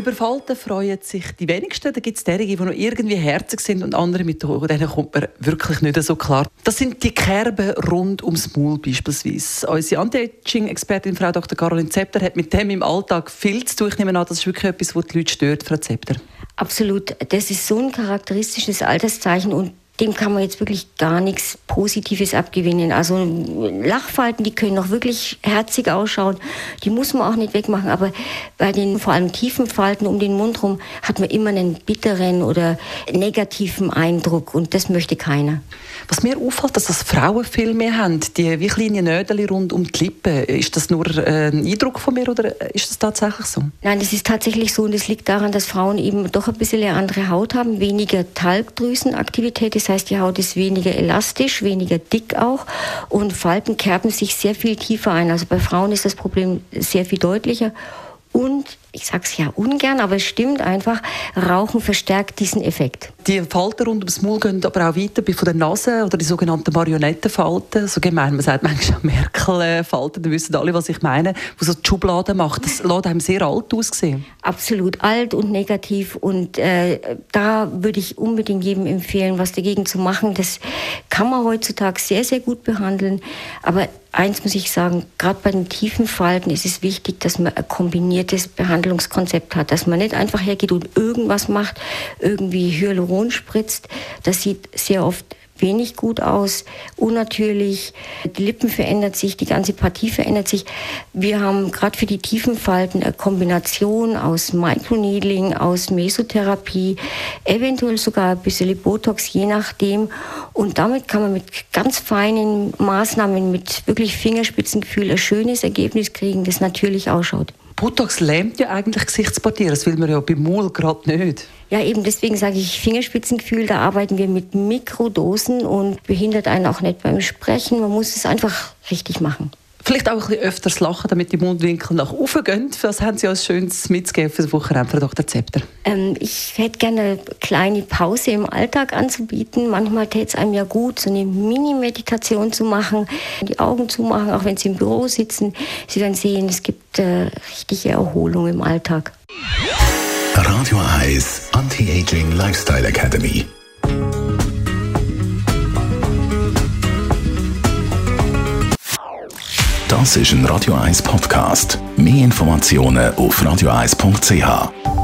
über Falten freuen sich die wenigsten. Da gibt es diejenigen, die noch irgendwie herzig sind und andere mit denen kommt man wirklich nicht so klar. Das sind die Kerben rund ums Maul beispielsweise. Unsere Anti-Aging-Expertin Frau Dr. Caroline Zepter hat mit dem im Alltag viel zu tun. Ich nehme an, das ist wirklich etwas, was die Leute stört, Frau Zepter. Absolut. Das ist so ein charakteristisches Alterszeichen und dem kann man jetzt wirklich gar nichts Positives abgewinnen. Also Lachfalten, die können noch wirklich herzig ausschauen, die muss man auch nicht wegmachen, aber bei den vor allem tiefen Falten um den Mund rum hat man immer einen bitteren oder negativen Eindruck und das möchte keiner. Was mir auffällt, dass das Frauen viel mehr haben, die wie kleine Nödel rund um die Lippen. Ist das nur äh, ein Eindruck von mir oder ist das tatsächlich so? Nein, das ist tatsächlich so und es liegt daran, dass Frauen eben doch ein bisschen eine andere Haut haben, weniger Talgdrüsenaktivität. Das heißt, die Haut ist weniger elastisch, weniger dick auch und Falten kerben sich sehr viel tiefer ein. Also bei Frauen ist das Problem sehr viel deutlicher und ich sage es ja ungern, aber es stimmt einfach, Rauchen verstärkt diesen Effekt. Die Falten rund ums Maul gehen aber auch weiter von der Nase oder die sogenannten Marionettenfalten. So gemein, man sagt manchmal Merkel-Falten, da wissen alle, was ich meine, wo so die Schublade macht. Das lässt einem sehr alt aussehen. Absolut alt und negativ und äh, da würde ich unbedingt jedem empfehlen, was dagegen zu machen. Das kann man heutzutage sehr, sehr gut behandeln, aber eins muss ich sagen, gerade bei den tiefen Falten ist es wichtig, dass man ein kombiniertes Behandlung Behandlungskonzept hat, dass man nicht einfach hergeht und irgendwas macht, irgendwie Hyaluron spritzt. Das sieht sehr oft wenig gut aus, unnatürlich. Die Lippen verändert sich, die ganze Partie verändert sich. Wir haben gerade für die tiefen Falten eine Kombination aus Microneedling, aus Mesotherapie, eventuell sogar ein bisschen Botox, je nachdem. Und damit kann man mit ganz feinen Maßnahmen, mit wirklich Fingerspitzengefühl ein schönes Ergebnis kriegen, das natürlich ausschaut. Botox lähmt ja eigentlich Gesichtspartiere, das will man ja beim Maul gerade nicht. Ja, eben deswegen sage ich Fingerspitzengefühl, da arbeiten wir mit Mikrodosen und behindert einen auch nicht beim Sprechen. Man muss es einfach richtig machen. Vielleicht auch ein bisschen öfters lachen, damit die Mundwinkel nach oben gehen. Was haben Sie als schönes mitzugeben für das Wochenende, Frau Dr. Zepter? Ähm, ich hätte gerne eine kleine Pause im Alltag anzubieten. Manchmal täte es einem ja gut, so eine Mini-Meditation zu machen, die Augen zu machen, auch wenn Sie im Büro sitzen. Sie werden sehen, es gibt äh, richtige Erholung im Alltag. Radio Eyes Anti-Aging Lifestyle Academy. Das ist ein Radio 1 Podcast. Mehr Informationen auf radio1.ch.